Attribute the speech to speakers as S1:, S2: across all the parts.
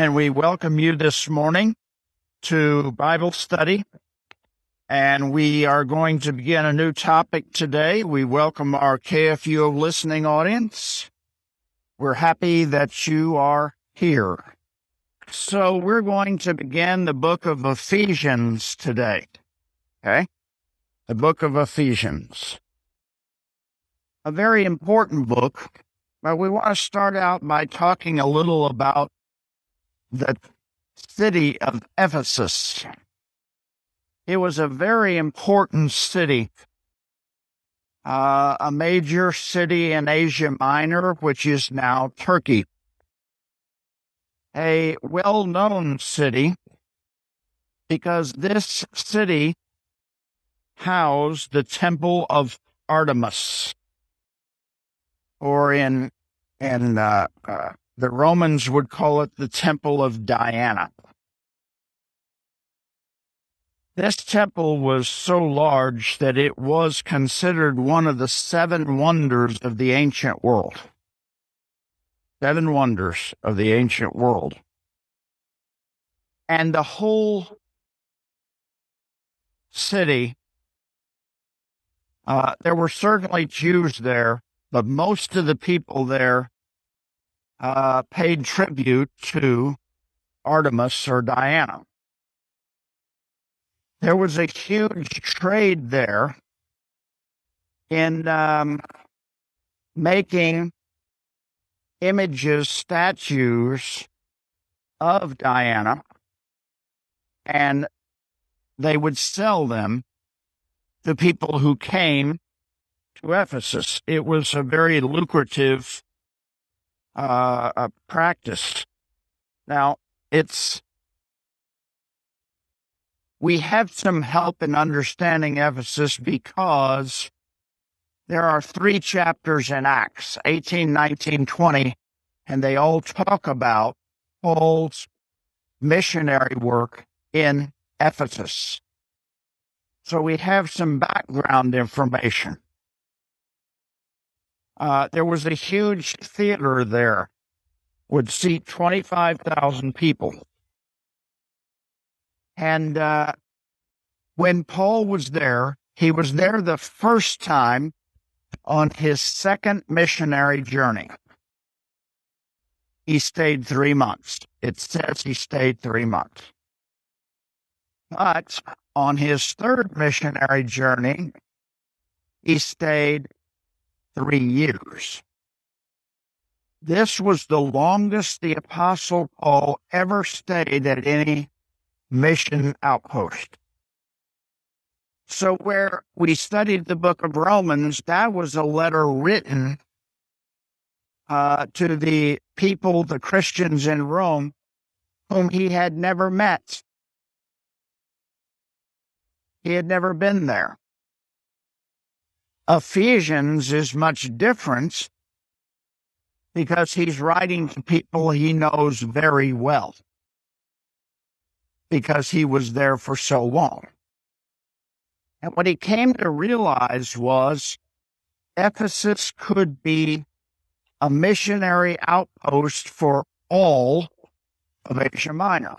S1: and we welcome you this morning to Bible study. And we are going to begin a new topic today. We welcome our KFUO listening audience. We're happy that you are here. So we're going to begin the book of Ephesians today. Okay? The book of Ephesians. A very important book, but we want to start out by talking a little about the city of Ephesus. It was a very important city, uh, a major city in Asia Minor, which is now Turkey. A well known city because this city housed the temple of Artemis, or in, in uh, uh, the Romans would call it the Temple of Diana. This temple was so large that it was considered one of the seven wonders of the ancient world. Seven wonders of the ancient world. And the whole city, uh, there were certainly Jews there, but most of the people there uh, paid tribute to Artemis or Diana. There was a huge trade there in um, making images, statues of Diana, and they would sell them to people who came to Ephesus. It was a very lucrative uh, a practice. Now, it's we have some help in understanding Ephesus because there are three chapters in Acts 18, 19, 20, and they all talk about Paul's missionary work in Ephesus. So we have some background information. Uh, there was a huge theater there, would seat 25,000 people. And uh, when Paul was there, he was there the first time on his second missionary journey. He stayed three months. It says he stayed three months. But on his third missionary journey, he stayed three years. This was the longest the Apostle Paul ever stayed at any mission outpost. So, where we studied the book of Romans, that was a letter written uh, to the people, the Christians in Rome, whom he had never met. He had never been there. Ephesians is much different because he's writing to people he knows very well because he was there for so long. And what he came to realize was Ephesus could be a missionary outpost for all of Asia Minor.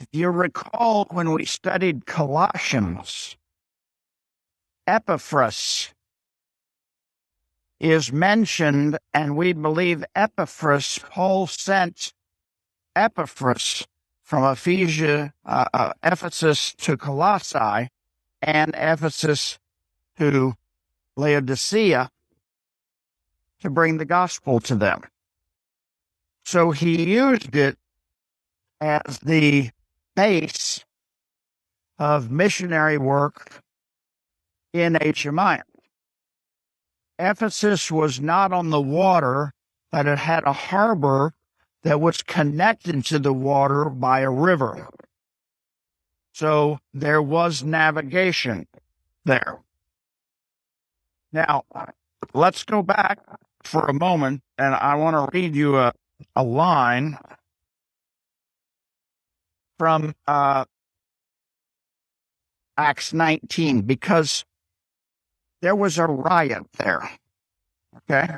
S1: If you recall when we studied Colossians, Epaphras is mentioned, and we believe Epaphras, Paul sent Epaphras from Ephesia, uh, uh, Ephesus to Colossae and Ephesus to Laodicea to bring the gospel to them. So he used it as the base of missionary work in Minor. Ephesus was not on the water, but it had a harbor that was connected to the water by a river. So there was navigation there. Now, let's go back for a moment, and I want to read you a, a line from uh, Acts 19 because there was a riot there. Okay.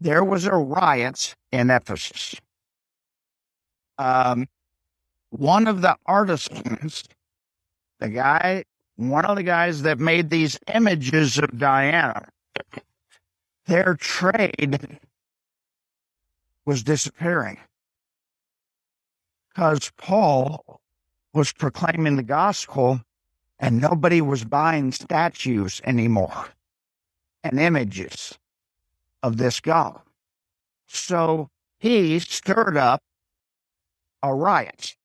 S1: there was a riot in Ephesus. Um, one of the artisans, the guy, one of the guys that made these images of Diana, their trade was disappearing because Paul was proclaiming the gospel and nobody was buying statues anymore and images of this God. So he stirred up a riot.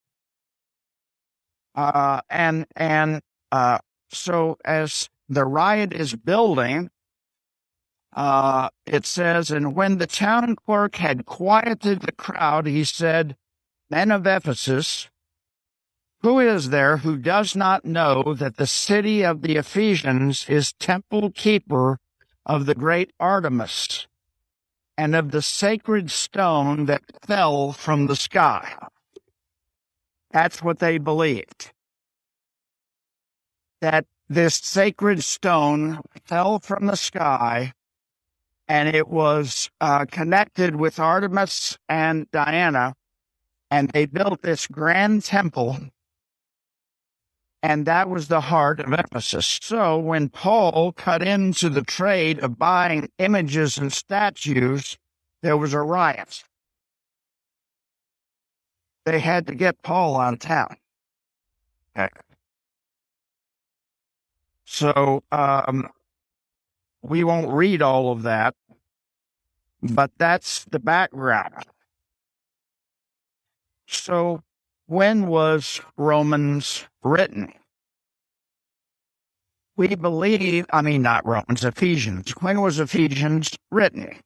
S1: Uh, and and uh, so as the riot is building, uh, it says, and when the town clerk had quieted the crowd, he said, Men of Ephesus, who is there who does not know that the city of the Ephesians is temple keeper of the great Artemis and of the sacred stone that fell from the sky? That's what they believed. That this sacred stone fell from the sky and it was uh, connected with Artemis and Diana. And they built this grand temple. And that was the heart of Ephesus. So when Paul cut into the trade of buying images and statues, there was a riot they had to get Paul out of town. So um, we won't read all of that, but that's the background. So when was Romans written? We believe, I mean, not Romans, Ephesians. When was Ephesians written?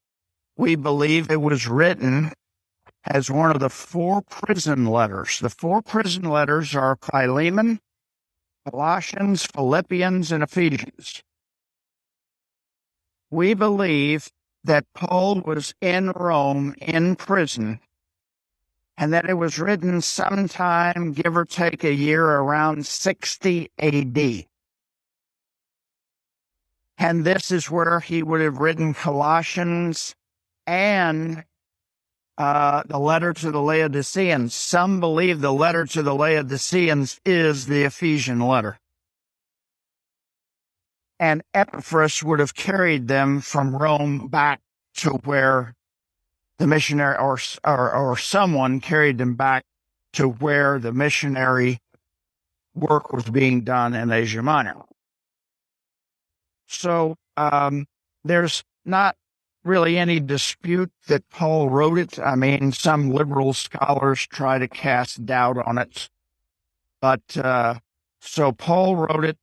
S1: We believe it was written as one of the four prison letters. The four prison letters are Philemon, Colossians, Philippians, and Ephesians. We believe that Paul was in Rome in prison and that it was written sometime, give or take a year, around 60 AD. And this is where he would have written Colossians and uh, the letter to the Laodiceans. Some believe the letter to the Laodiceans is the Ephesian letter. And Epaphras would have carried them from Rome back to where the missionary or, or, or someone carried them back to where the missionary work was being done in Asia Minor. So um, there's not really any dispute that Paul wrote it. I mean, some liberal scholars try to cast doubt on it. But uh, so Paul wrote it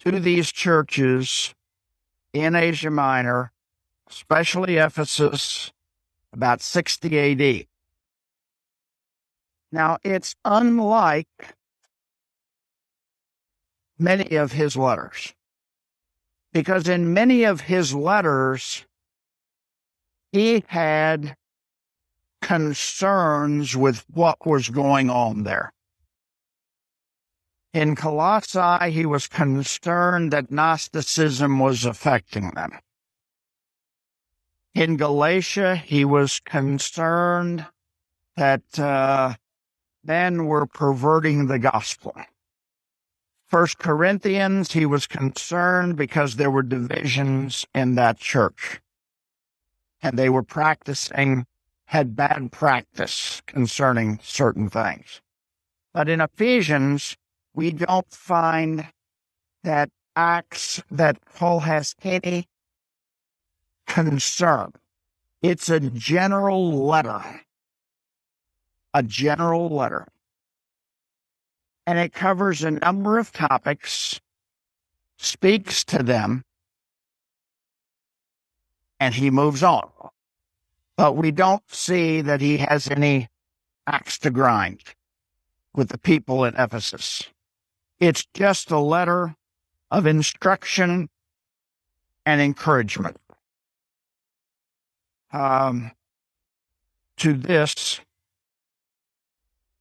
S1: to these churches in Asia Minor, especially Ephesus, about 60 AD. Now, it's unlike many of his letters because in many of his letters, he had concerns with what was going on there. In Colossae, he was concerned that Gnosticism was affecting them. In Galatia, he was concerned that uh, men were perverting the gospel. First Corinthians, he was concerned because there were divisions in that church. And they were practicing, had bad practice concerning certain things. But in Ephesians, we don't find that acts that Paul has any concern. It's a general letter. A general letter and it covers a number of topics, speaks to them, and he moves on. But we don't see that he has any axe to grind with the people in Ephesus. It's just a letter of instruction and encouragement um, to this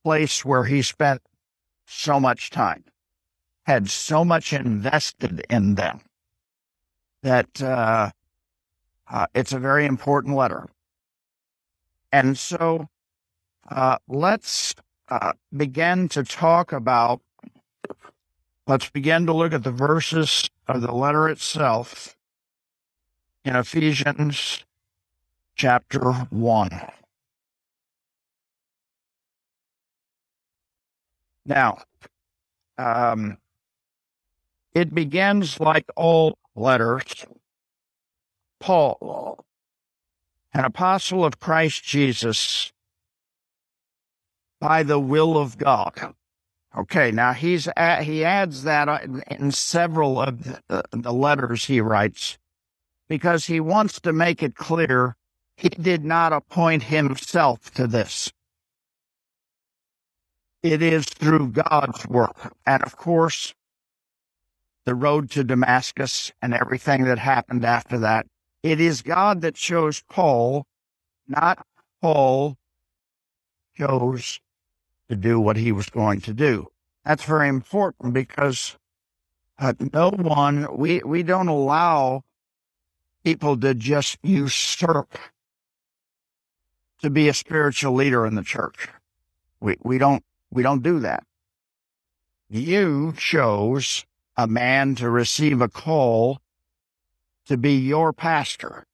S1: place where he spent so much time, had so much invested in them that uh, Uh, it's a very important letter. And so uh, let's uh, begin to talk about, let's begin to look at the verses of the letter itself in Ephesians chapter 1. Now, um, it begins like all letters. Paul, an apostle of Christ Jesus, by the will of God. Okay, now he's at, he adds that in several of the, the letters he writes because he wants to make it clear he did not appoint himself to this. It is through God's work. And of course, the road to Damascus and everything that happened after that. It is God that chose Paul, not Paul chose to do what he was going to do. That's very important because uh, no one, we, we don't allow people to just usurp to be a spiritual leader in the church. We, we don't we don't do that. You chose a man to receive a call to be your pastor.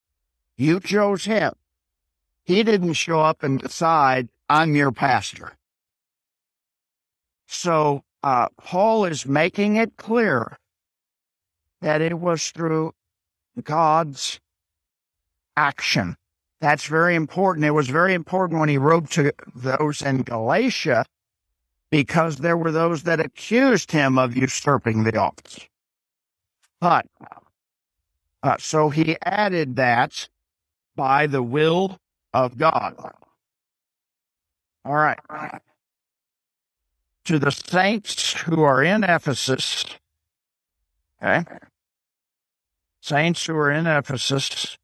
S1: You chose him. He didn't show up and decide, I'm your pastor. So uh, Paul is making it clear that it was through God's action. That's very important. It was very important when he wrote to those in Galatia because there were those that accused him of usurping the office. But uh, so he added that by the will of God. All right. To the saints who are in Ephesus, okay, saints who are in Ephesus,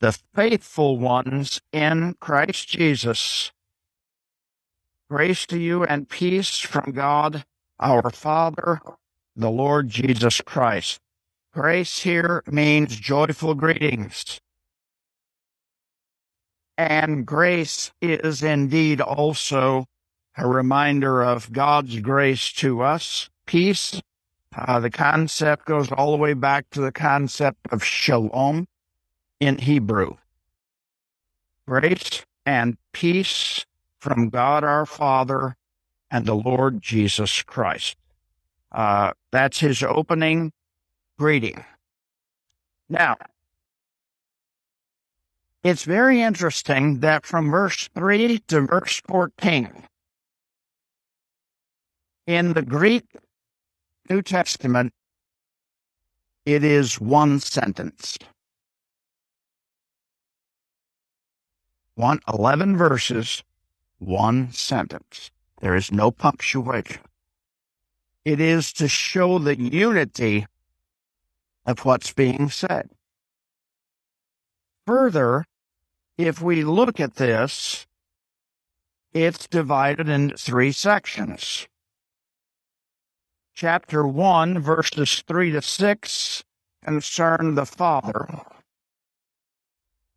S1: the faithful ones in Christ Jesus, Grace to you and peace from God our Father, the Lord Jesus Christ. Grace here means joyful greetings. And grace is indeed also a reminder of God's grace to us. Peace, uh, the concept goes all the way back to the concept of shalom in Hebrew. Grace and peace from God our Father and the Lord Jesus Christ. Uh, that's his opening greeting. Now, it's very interesting that from verse 3 to verse 14, in the Greek New Testament, it is one sentence. One, 11 verses, one sentence. There is no punctuation. It is to show the unity of what's being said. Further, if we look at this, it's divided into three sections. Chapter 1, verses 3 to 6 concern the Father.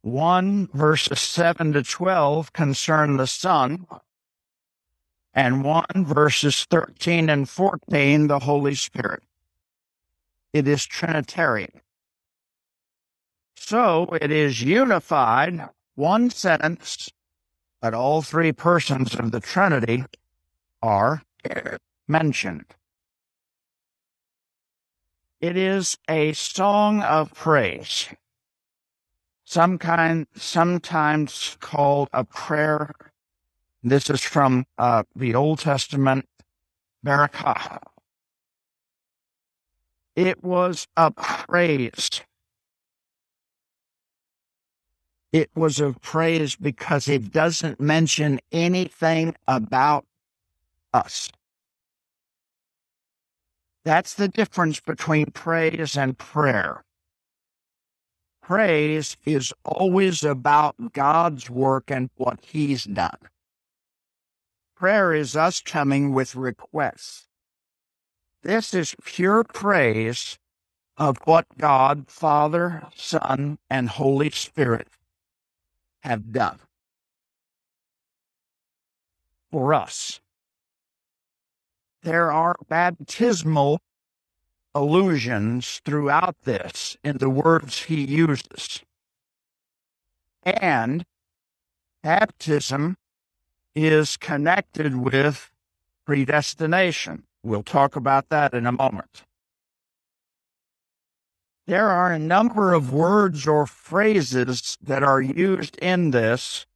S1: 1 verses 7 to 12 concern the Son, and 1 verses 13 and 14 the Holy Spirit. It is Trinitarian. So it is unified, one sentence, but all three persons of the Trinity are mentioned. It is a song of praise some kind, sometimes called a prayer. This is from uh, the Old Testament, Barakah. It was a praise. It was a praise because it doesn't mention anything about us. That's the difference between praise and prayer praise is always about God's work and what He's done. Prayer is us coming with requests. This is pure praise of what God, Father, Son, and Holy Spirit have done for us. There are baptismal allusions throughout this in the words he uses. And baptism is connected with predestination. We'll talk about that in a moment. There are a number of words or phrases that are used in this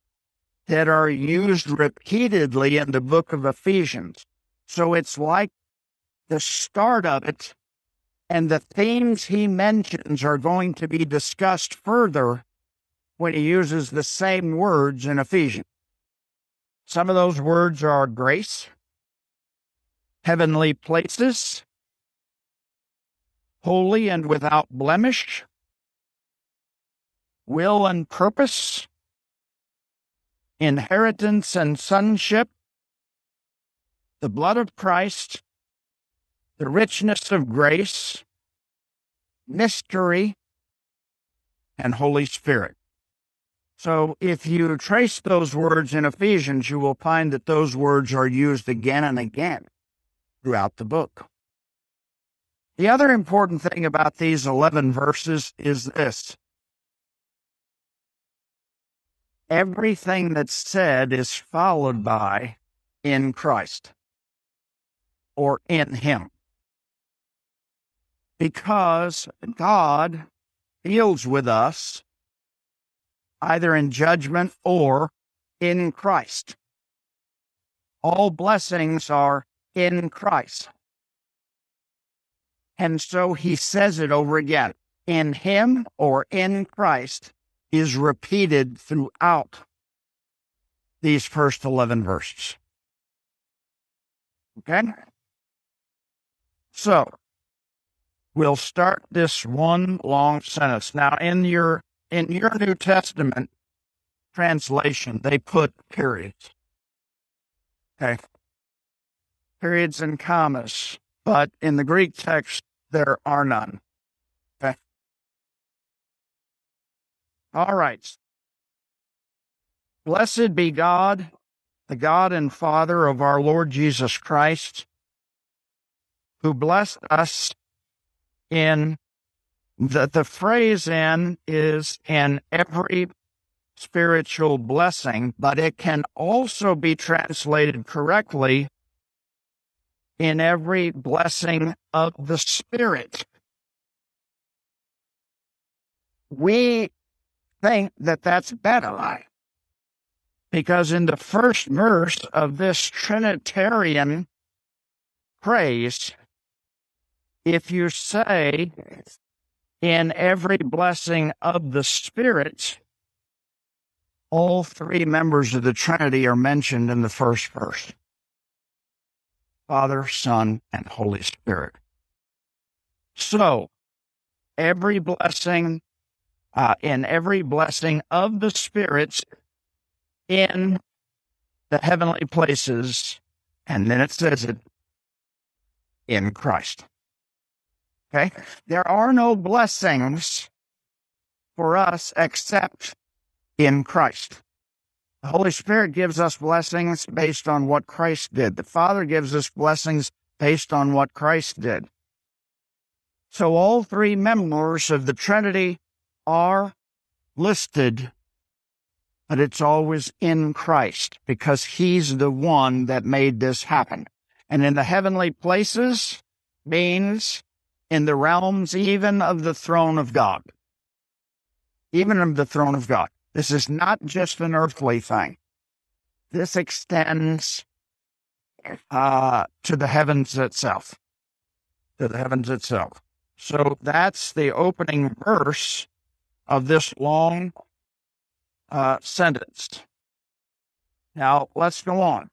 S1: that are used repeatedly in the book of Ephesians. So it's like the start of it, and the themes he mentions are going to be discussed further when he uses the same words in Ephesians. Some of those words are grace, heavenly places, holy and without blemish, will and purpose, inheritance and sonship, the blood of Christ, the richness of grace, mystery, and Holy Spirit. So if you trace those words in Ephesians, you will find that those words are used again and again throughout the book. The other important thing about these 11 verses is this everything that's said is followed by in Christ or in Him. Because God deals with us either in judgment or in Christ. All blessings are in Christ. And so he says it over again in Him or in Christ is repeated throughout these first 11 verses. Okay? So, we'll start this one long sentence. Now, in your in your New Testament translation, they put periods. Okay. Periods and commas. But in the Greek text, there are none. Okay. All right. Blessed be God, the God and Father of our Lord Jesus Christ, who blessed us in the, the phrase in is in every spiritual blessing, but it can also be translated correctly in every blessing of the Spirit. We think that that's better. Because in the first verse of this Trinitarian praise, if you say, in every blessing of the Spirit, all three members of the Trinity are mentioned in the first verse Father, Son, and Holy Spirit. So, every blessing uh, in every blessing of the spirits in the heavenly places. And then it says it in Christ. Okay. There are no blessings for us except in Christ. The Holy Spirit gives us blessings based on what Christ did. The Father gives us blessings based on what Christ did. So all three members of the Trinity are listed, but it's always in Christ because he's the one that made this happen. And in the heavenly places means in the realms even of the throne of God. Even of the throne of God. This is not just an earthly thing. This extends uh, to the heavens itself. To the heavens itself. So that's the opening verse of this long uh, sentence. Now, let's go on.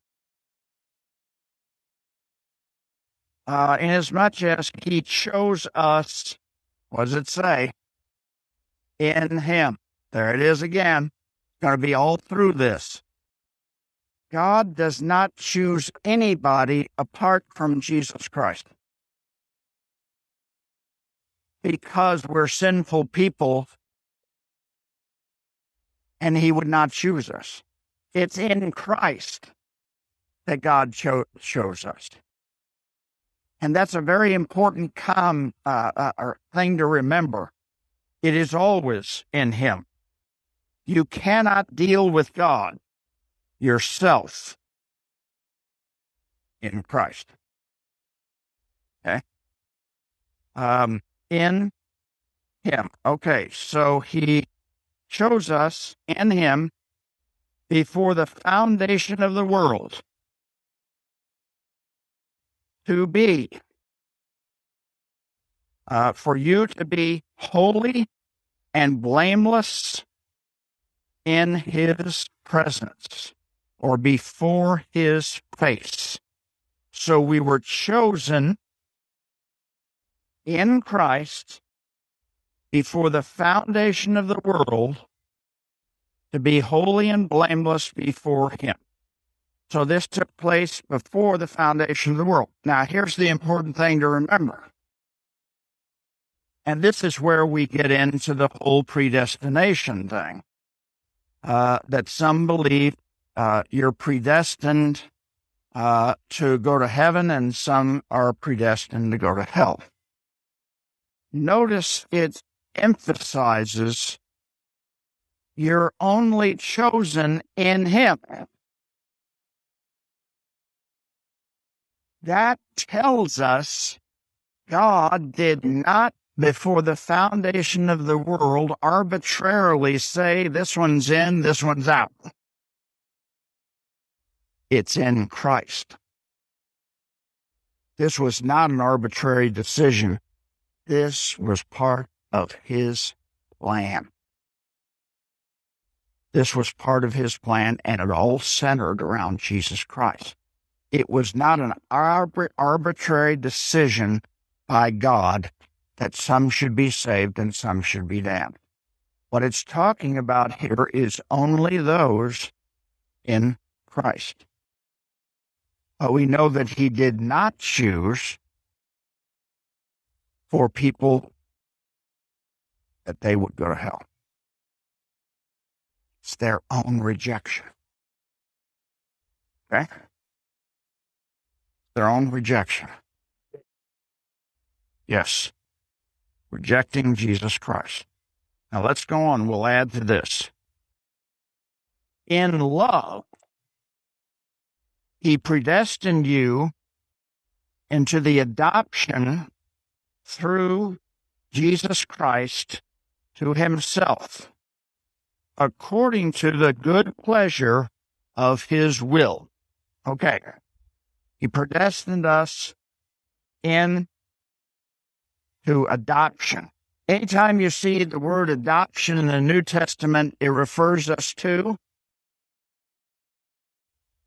S1: Uh, inasmuch as he chose us, what does it say? In him. There it is again. It's going to be all through this. God does not choose anybody apart from Jesus Christ. because we're sinful people and he would not choose us. It's in Christ that God cho- chose us. And that's a very important com, uh, uh, thing to remember. It is always in Him. You cannot deal with God yourself in Christ. Okay. Um, in Him. Okay. So He chose us in Him before the foundation of the world to be, uh, for you to be holy and blameless in his presence or before his face. So we were chosen in Christ before the foundation of the world to be holy and blameless before him. So this took place before the foundation of the world. Now, here's the important thing to remember. And this is where we get into the whole predestination thing. Uh, that some believe uh, you're predestined uh, to go to heaven and some are predestined to go to hell. Notice it emphasizes you're only chosen in Him. That tells us God did not, before the foundation of the world, arbitrarily say, this one's in, this one's out. It's in Christ. This was not an arbitrary decision. This was part of his plan. This was part of his plan, and it all centered around Jesus Christ. It was not an arbitrary decision by God that some should be saved and some should be damned. What it's talking about here is only those in Christ. But we know that he did not choose for people that they would go to hell. It's their own rejection. Okay? Their own rejection. Yes, rejecting Jesus Christ. Now let's go on. We'll add to this. In love, he predestined you into the adoption through Jesus Christ to himself, according to the good pleasure of his will. Okay. He predestined us in to adoption. Anytime you see the word adoption in the New Testament, it refers us to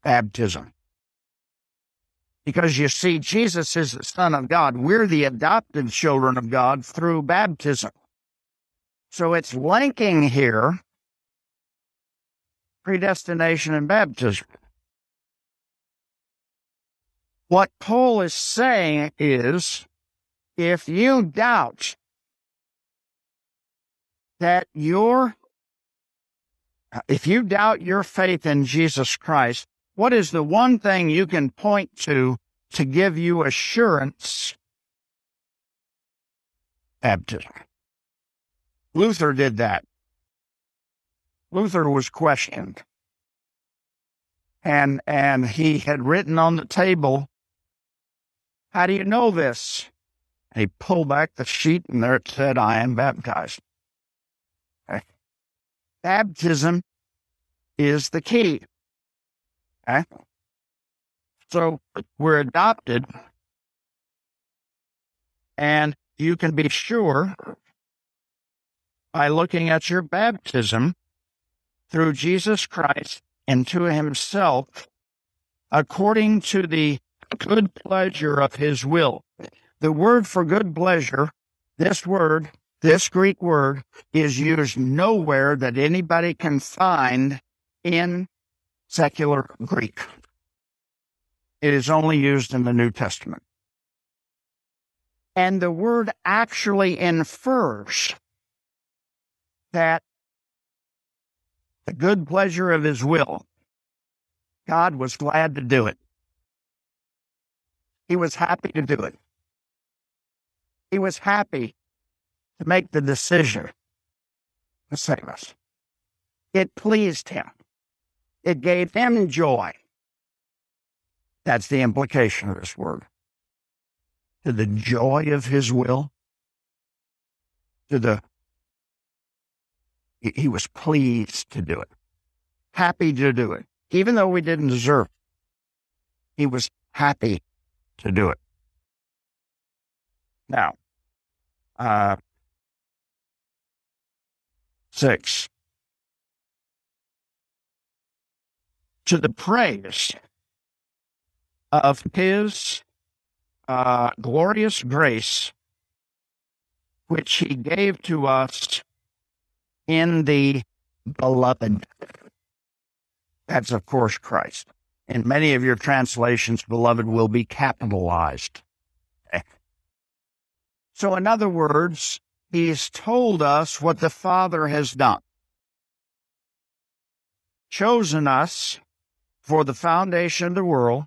S1: baptism. Because you see, Jesus is the Son of God. We're the adopted children of God through baptism. So it's linking here predestination and baptism. What Paul is saying is if you doubt that your if you doubt your faith in Jesus Christ, what is the one thing you can point to to give you assurance? Baptism. Luther did that. Luther was questioned. And and he had written on the table how do you know this? he pulled back the sheet and there it said, I am baptized. Okay. Baptism is the key. Okay. So we're adopted and you can be sure by looking at your baptism through Jesus Christ into himself according to the good pleasure of his will. The word for good pleasure, this word, this Greek word, is used nowhere that anybody can find in secular Greek. It is only used in the New Testament. And the word actually infers that the good pleasure of his will, God was glad to do it. He was happy to do it. He was happy to make the decision to save us. It pleased him. It gave him joy. That's the implication of this word. To the joy of his will, to the, he, was pleased to do it, happy to do it, even though we didn't deserve it. He was happy to do it. Now, uh, six. To the praise of his uh, glorious grace, which he gave to us in the beloved. That's, of course, Christ. In many of your translations, beloved will be capitalized. So, in other words, he's told us what the Father has done. Chosen us for the foundation of the world.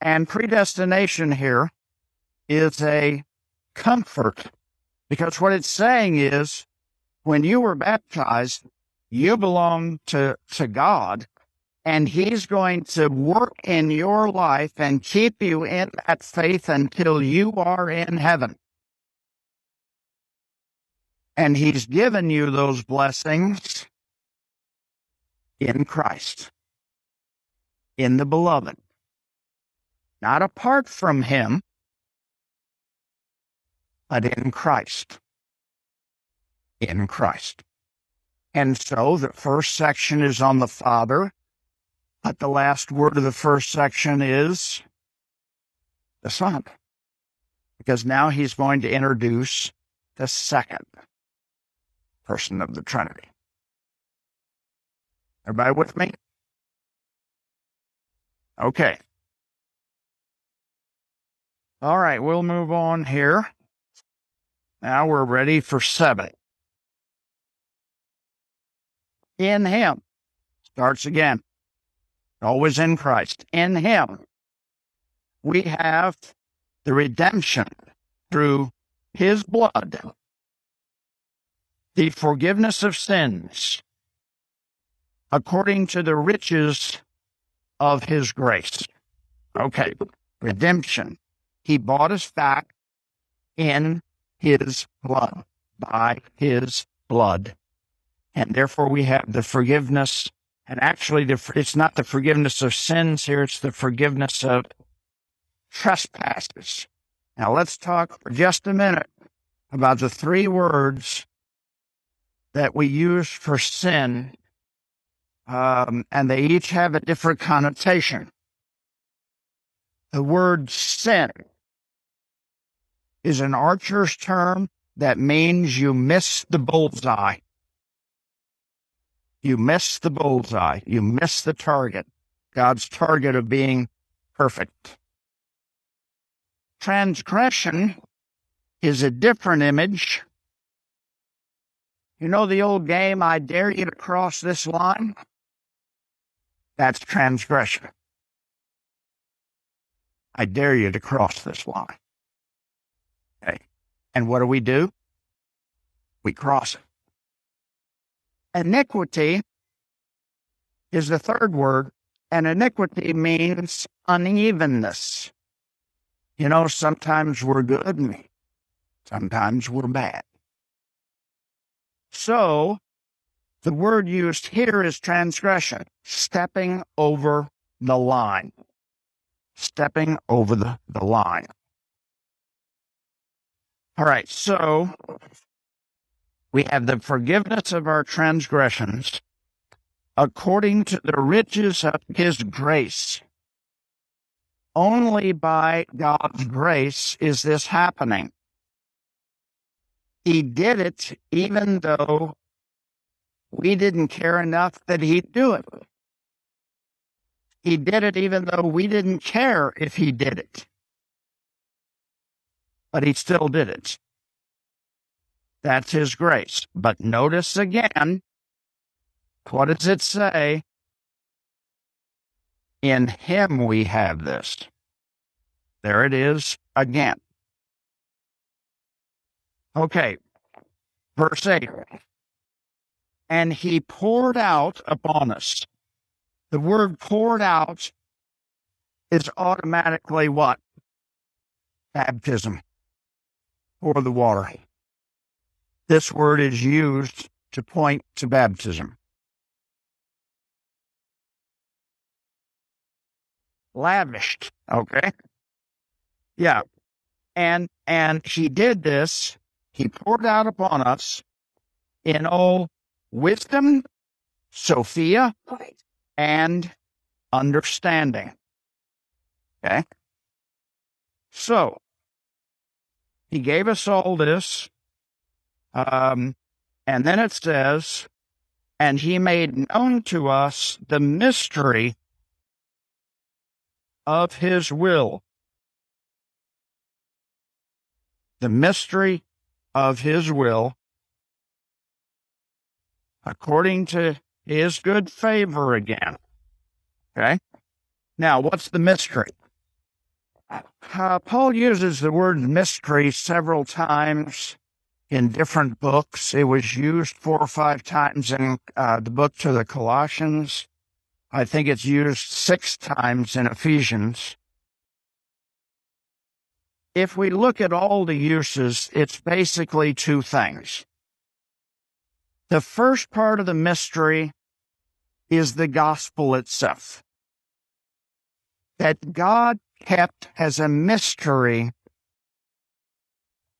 S1: And predestination here is a comfort because what it's saying is when you were baptized, you belong to, to God and he's going to work in your life and keep you in that faith until you are in heaven. And he's given you those blessings in Christ, in the beloved, not apart from him, but in Christ. In Christ. And so the first section is on the Father, but the last word of the first section is the Son, because now he's going to introduce the second person of the Trinity. Everybody with me? Okay. All right, we'll move on here. Now we're ready for seven. In Him. Starts again always in Christ. In Him, we have the redemption through His blood, the forgiveness of sins, according to the riches of His grace. Okay, redemption. He bought us back in His blood, by His blood. And therefore, we have the forgiveness and actually, it's not the forgiveness of sins here, it's the forgiveness of trespasses. Now, let's talk for just a minute about the three words that we use for sin, um, and they each have a different connotation. The word sin is an archer's term that means you miss the bullseye. You miss the bullseye. You miss the target, God's target of being perfect. Transgression is a different image. You know the old game, I dare you to cross this line? That's transgression. I dare you to cross this line. Okay. And what do we do? We cross it. Iniquity is the third word, and iniquity means unevenness. You know, sometimes we're good, sometimes we're bad. So, the word used here is transgression, stepping over the line. Stepping over the, the line. All right, so we have the forgiveness of our transgressions according to the riches of his grace. Only by God's grace is this happening. He did it even though we didn't care enough that he'd do it. He did it even though we didn't care if he did it. but he still did it. That's his grace. But notice again, what does it say? In him we have this. There it is again. Okay, verse 8. And he poured out upon us. The word poured out is automatically what? Baptism or the water. This word is used to point to baptism. Lavished, okay? Yeah. And and he did this, he poured out upon us in all wisdom, Sophia, and understanding. Okay? So, he gave us all this. Um, and then it says, and he made known to us the mystery of his will. The mystery of his will, according to his good favor again. Okay? Now, what's the mystery? Uh, Paul uses the word mystery several times in different books. It was used four or five times in uh, the book to the Colossians. I think it's used six times in Ephesians. If we look at all the uses, it's basically two things. The first part of the mystery is the gospel itself. That God kept as a mystery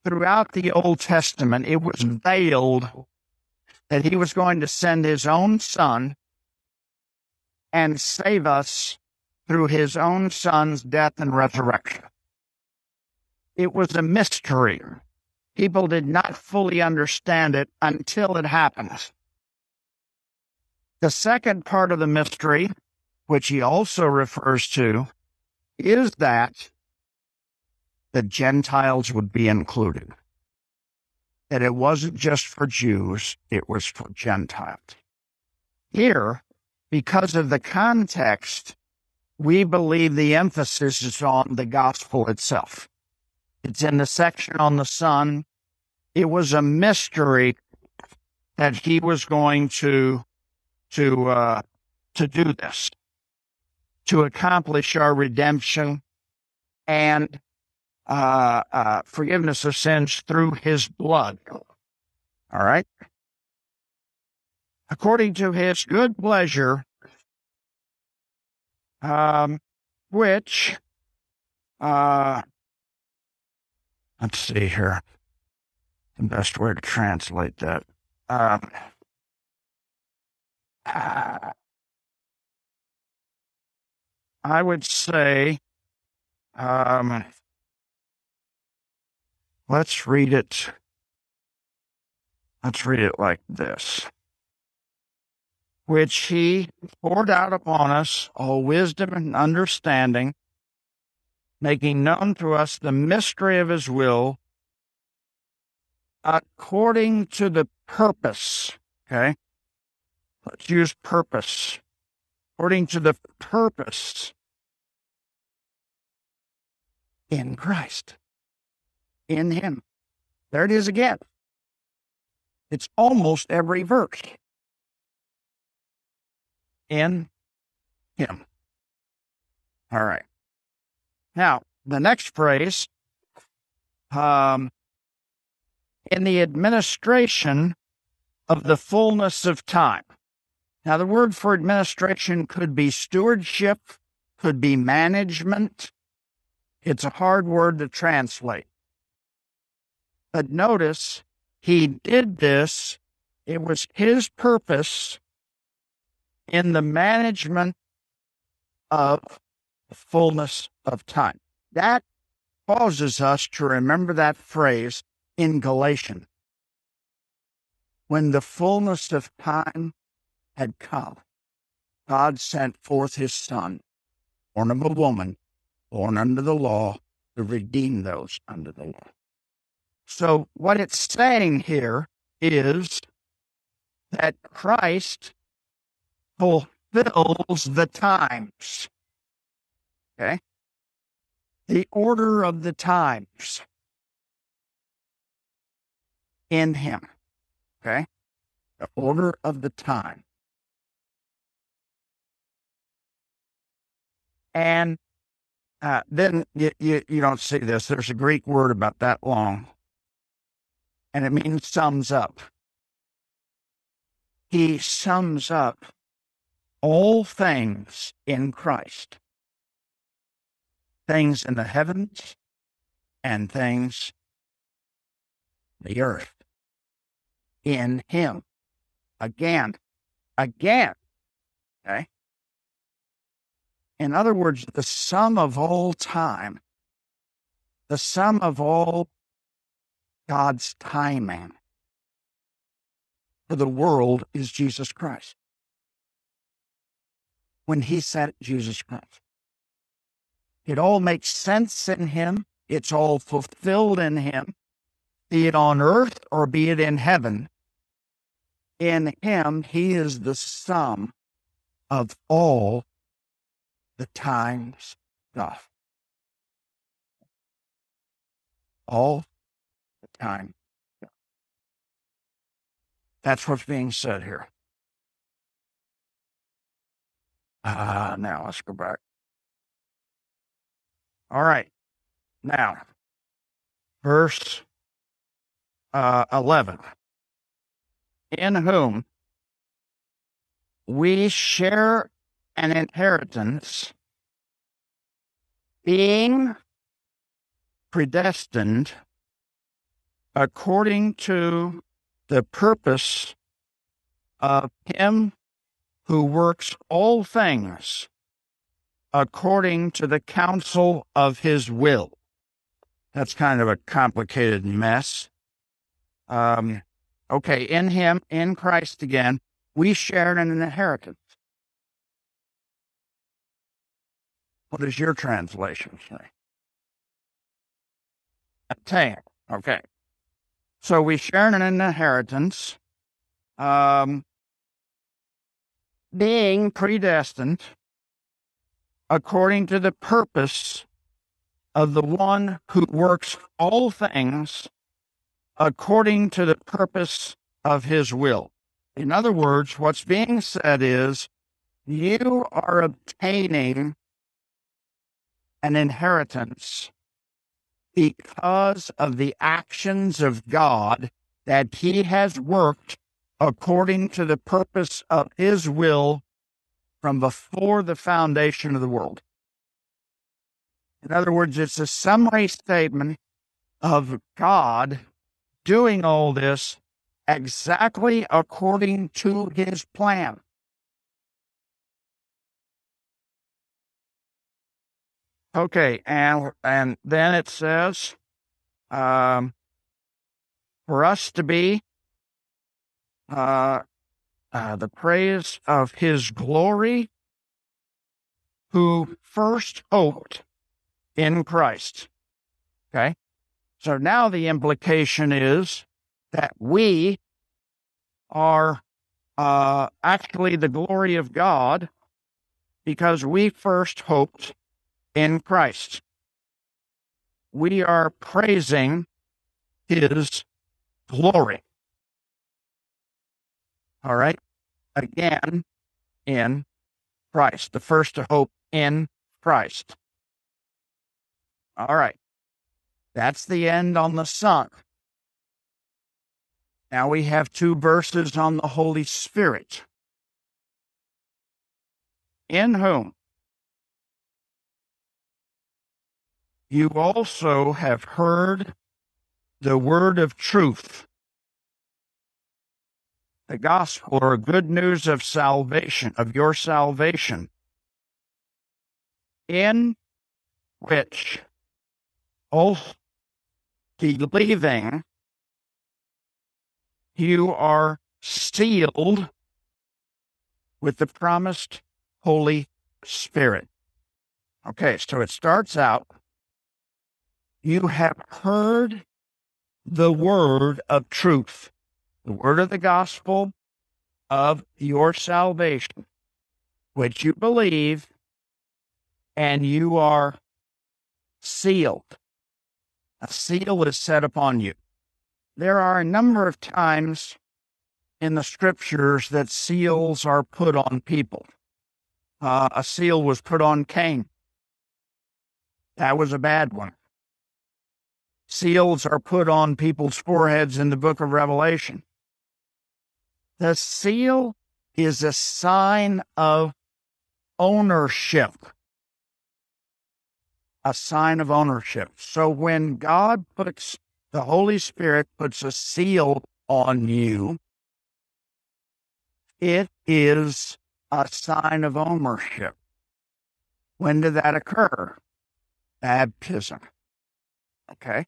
S1: throughout the Old Testament. It was veiled that he was going to send his own son and save us through his own son's death and resurrection. It was a mystery. People did not fully understand it until it happened. The second part of the mystery, which he also refers to, is that the Gentiles would be included. That it wasn't just for Jews, it was for Gentiles. Here, because of the context, we believe the emphasis is on the gospel itself. It's in the section on the Son. It was a mystery that he was going to to uh, to do this to accomplish our redemption and uh, uh, forgiveness of sins through his blood. All right? According to his good pleasure, um, which, uh, let's see here, the best way to translate that. Um, uh, I would say, um, let's read it. Let's read it like this. Which he poured out upon us all wisdom and understanding, making known to us the mystery of his will, according to the purpose. Okay? Let's use purpose. According to the purpose in Christ, in Him. There it is again. It's almost every verse. In Him. All right. Now, the next phrase, um, in the administration of the fullness of time. Now, the word for administration could be stewardship, could be management, it's a hard word to translate. But notice he did this, it was his purpose in the management of the fullness of time. That causes us to remember that phrase in Galatians. When the fullness of time had come, God sent forth his son, born of a woman, born under the law to redeem those under the law. So, what it's saying here is that Christ fulfills the times. Okay? The order of the times in Him. Okay? The order of the time. And uh, then you, you, you don't see this. There's a Greek word about that long, and it means sums up. He sums up all things in Christ. Things in the heavens and things the earth. In him. Again. Again. Okay? In other words, the sum of all time, the sum of all God's timing for the world is Jesus Christ. When he said Jesus Christ, it all makes sense in him. It's all fulfilled in him, be it on earth or be it in heaven. In him, he is the sum of all the times stuff. All time. That's what's being said here. Uh, now let's go back. All right. Now, verse uh, 11. In whom we share an inheritance, being predestined according to the purpose of Him who works all things according to the counsel of His will. That's kind of a complicated mess. Um, okay, in Him, in Christ again, we share in an inheritance. What does your translation say? Attain. Okay. So we share an inheritance, um, being predestined according to the purpose of the one who works all things according to the purpose of his will. In other words, what's being said is you are obtaining an inheritance because of the actions of God that he has worked according to the purpose of his will from before the foundation of the world. In other words, it's a summary statement of God doing all this exactly according to his plan. Okay, and and then it says, um, for us to be uh, uh, the praise of His glory, who first hoped in Christ. Okay, so now the implication is that we are uh, actually the glory of God because we first hoped in Christ. We are praising his glory. All right. Again, in Christ, the first to hope in Christ. All right. That's the end on the Son. Now we have two verses on the Holy Spirit. In whom you also have heard the word of truth, the gospel or good news of salvation, of your salvation, in which all believing you are sealed with the promised Holy Spirit. Okay, so it starts out you have heard the word of truth, the word of the gospel of your salvation, which you believe, and you are sealed. A seal is set upon you. There are a number of times in the scriptures that seals are put on people. Uh, a seal was put on Cain. That was a bad one. Seals are put on people's foreheads in the book of Revelation. The seal is a sign of ownership. A sign of ownership. So when God puts, the Holy Spirit puts a seal on you, it is a sign of ownership. When did that occur? Baptism. Okay.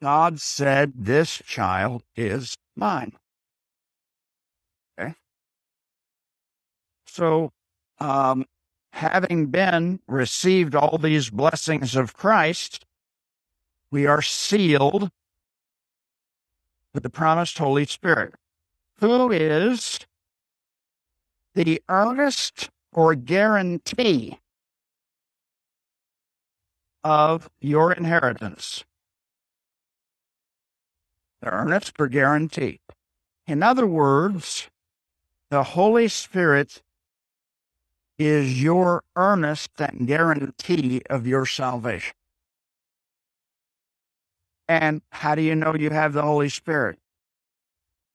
S1: God said, This child is mine. Okay. So, um, having been received all these blessings of Christ, we are sealed with the promised Holy Spirit, who is the earnest or guarantee of your inheritance. The earnest or guarantee. In other words, the Holy Spirit is your earnest and guarantee of your salvation. And how do you know you have the Holy Spirit?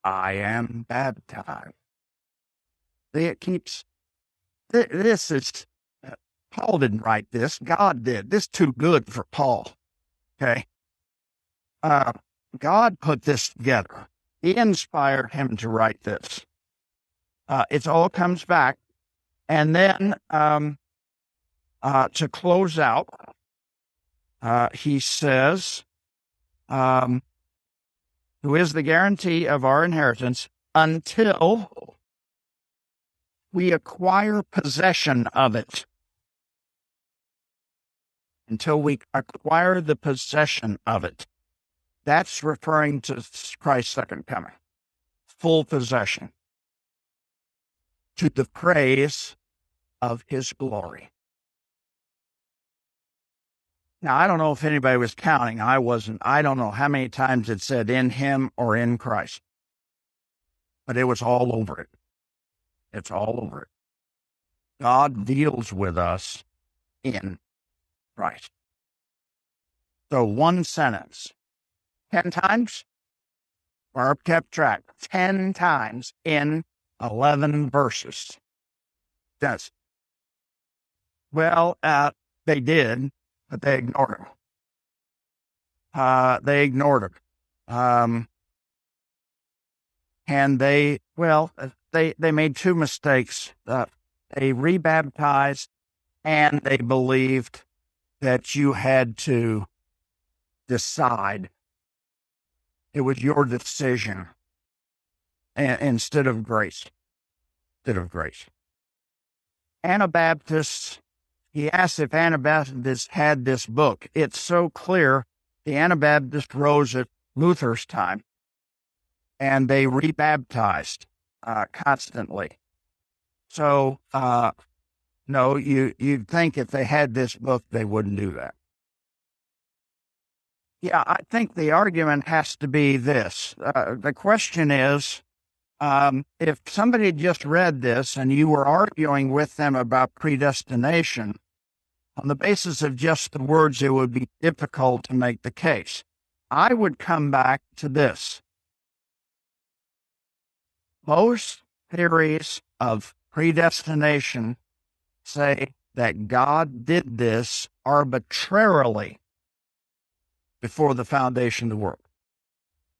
S1: I am baptized it keeps this is uh, Paul didn't write this. God did. This too good for Paul. Okay. Uh, God put this together. He inspired him to write this. Uh, it all comes back. And then um, uh, to close out, uh, he says, um, who is the guarantee of our inheritance until we acquire possession of it. Until we acquire the possession of it. That's referring to Christ's second coming. Full possession. To the praise of his glory. Now, I don't know if anybody was counting. I wasn't. I don't know how many times it said in him or in Christ, but it was all over it. It's all over it. God deals with us in Christ. So one sentence, 10 times, Barb kept track, 10 times in 11 verses. Yes. Well, uh, they did, but they ignored him. Uh, they ignored him. Um, and they, well, uh, they, they made two mistakes. Uh, they rebaptized and they believed that you had to decide. It was your decision and, instead of grace. Instead of grace. Anabaptists, he asked if Anabaptists had this book. It's so clear. The Anabaptists rose at Luther's time and they rebaptized uh, constantly. So, uh, no, you, you'd think if they had this book, they wouldn't do that. Yeah, I think the argument has to be this. Uh, the question is um, if somebody just read this and you were arguing with them about predestination, on the basis of just the words, it would be difficult to make the case. I would come back to this. Most theories of predestination say that God did this arbitrarily before the foundation of the world.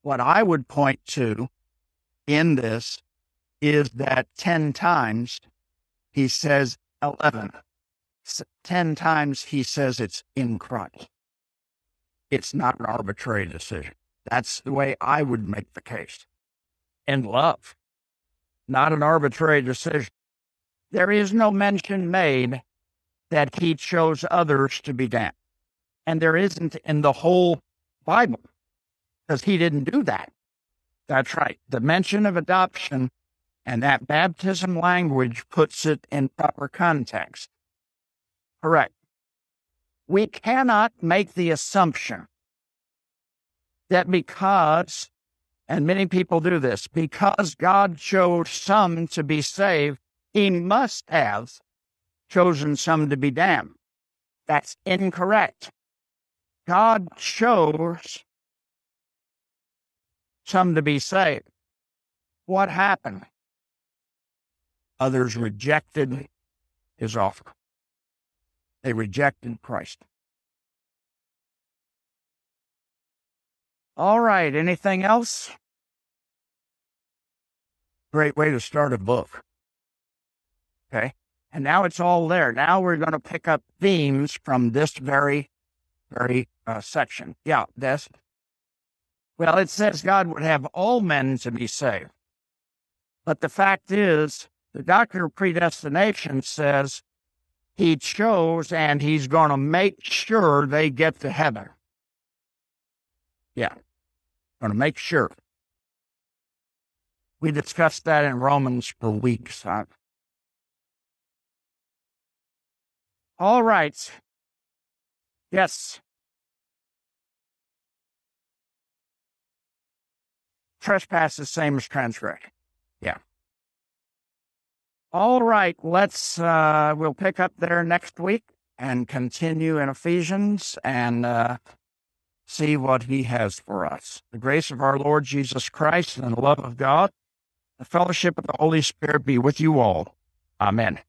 S1: What I would point to in this is that 10 times he says 11. 10 times he says it's in Christ. It's not an arbitrary decision. That's the way I would make the case. In love not an arbitrary decision. There is no mention made that he chose others to be damned. And there isn't in the whole Bible. because he didn't do that. That's right. The mention of adoption and that baptism language puts it in proper context. Correct. We cannot make the assumption that because, and many people do this, because God chose some to be saved, he must have chosen some to be damned. That's incorrect. God chose some to be saved. What happened? Others rejected his offer. They rejected Christ. All right, anything else? Great way to start a book. Okay, and now it's all there. Now we're going to pick up themes from this very, very uh, section. Yeah, this. Well, it says God would have all men to be saved. But the fact is, the doctrine of predestination says he chose and he's going to make sure they get to heaven. Yeah, going to make sure. We discussed that in Romans for weeks. Huh? All right. Yes. Trespass is the same as transgression. Yeah. All right, let's uh we'll pick up there next week and continue in Ephesians and uh see what he has for us. The grace of our Lord Jesus Christ and the love of God, the fellowship of the Holy Spirit be with you all. Amen.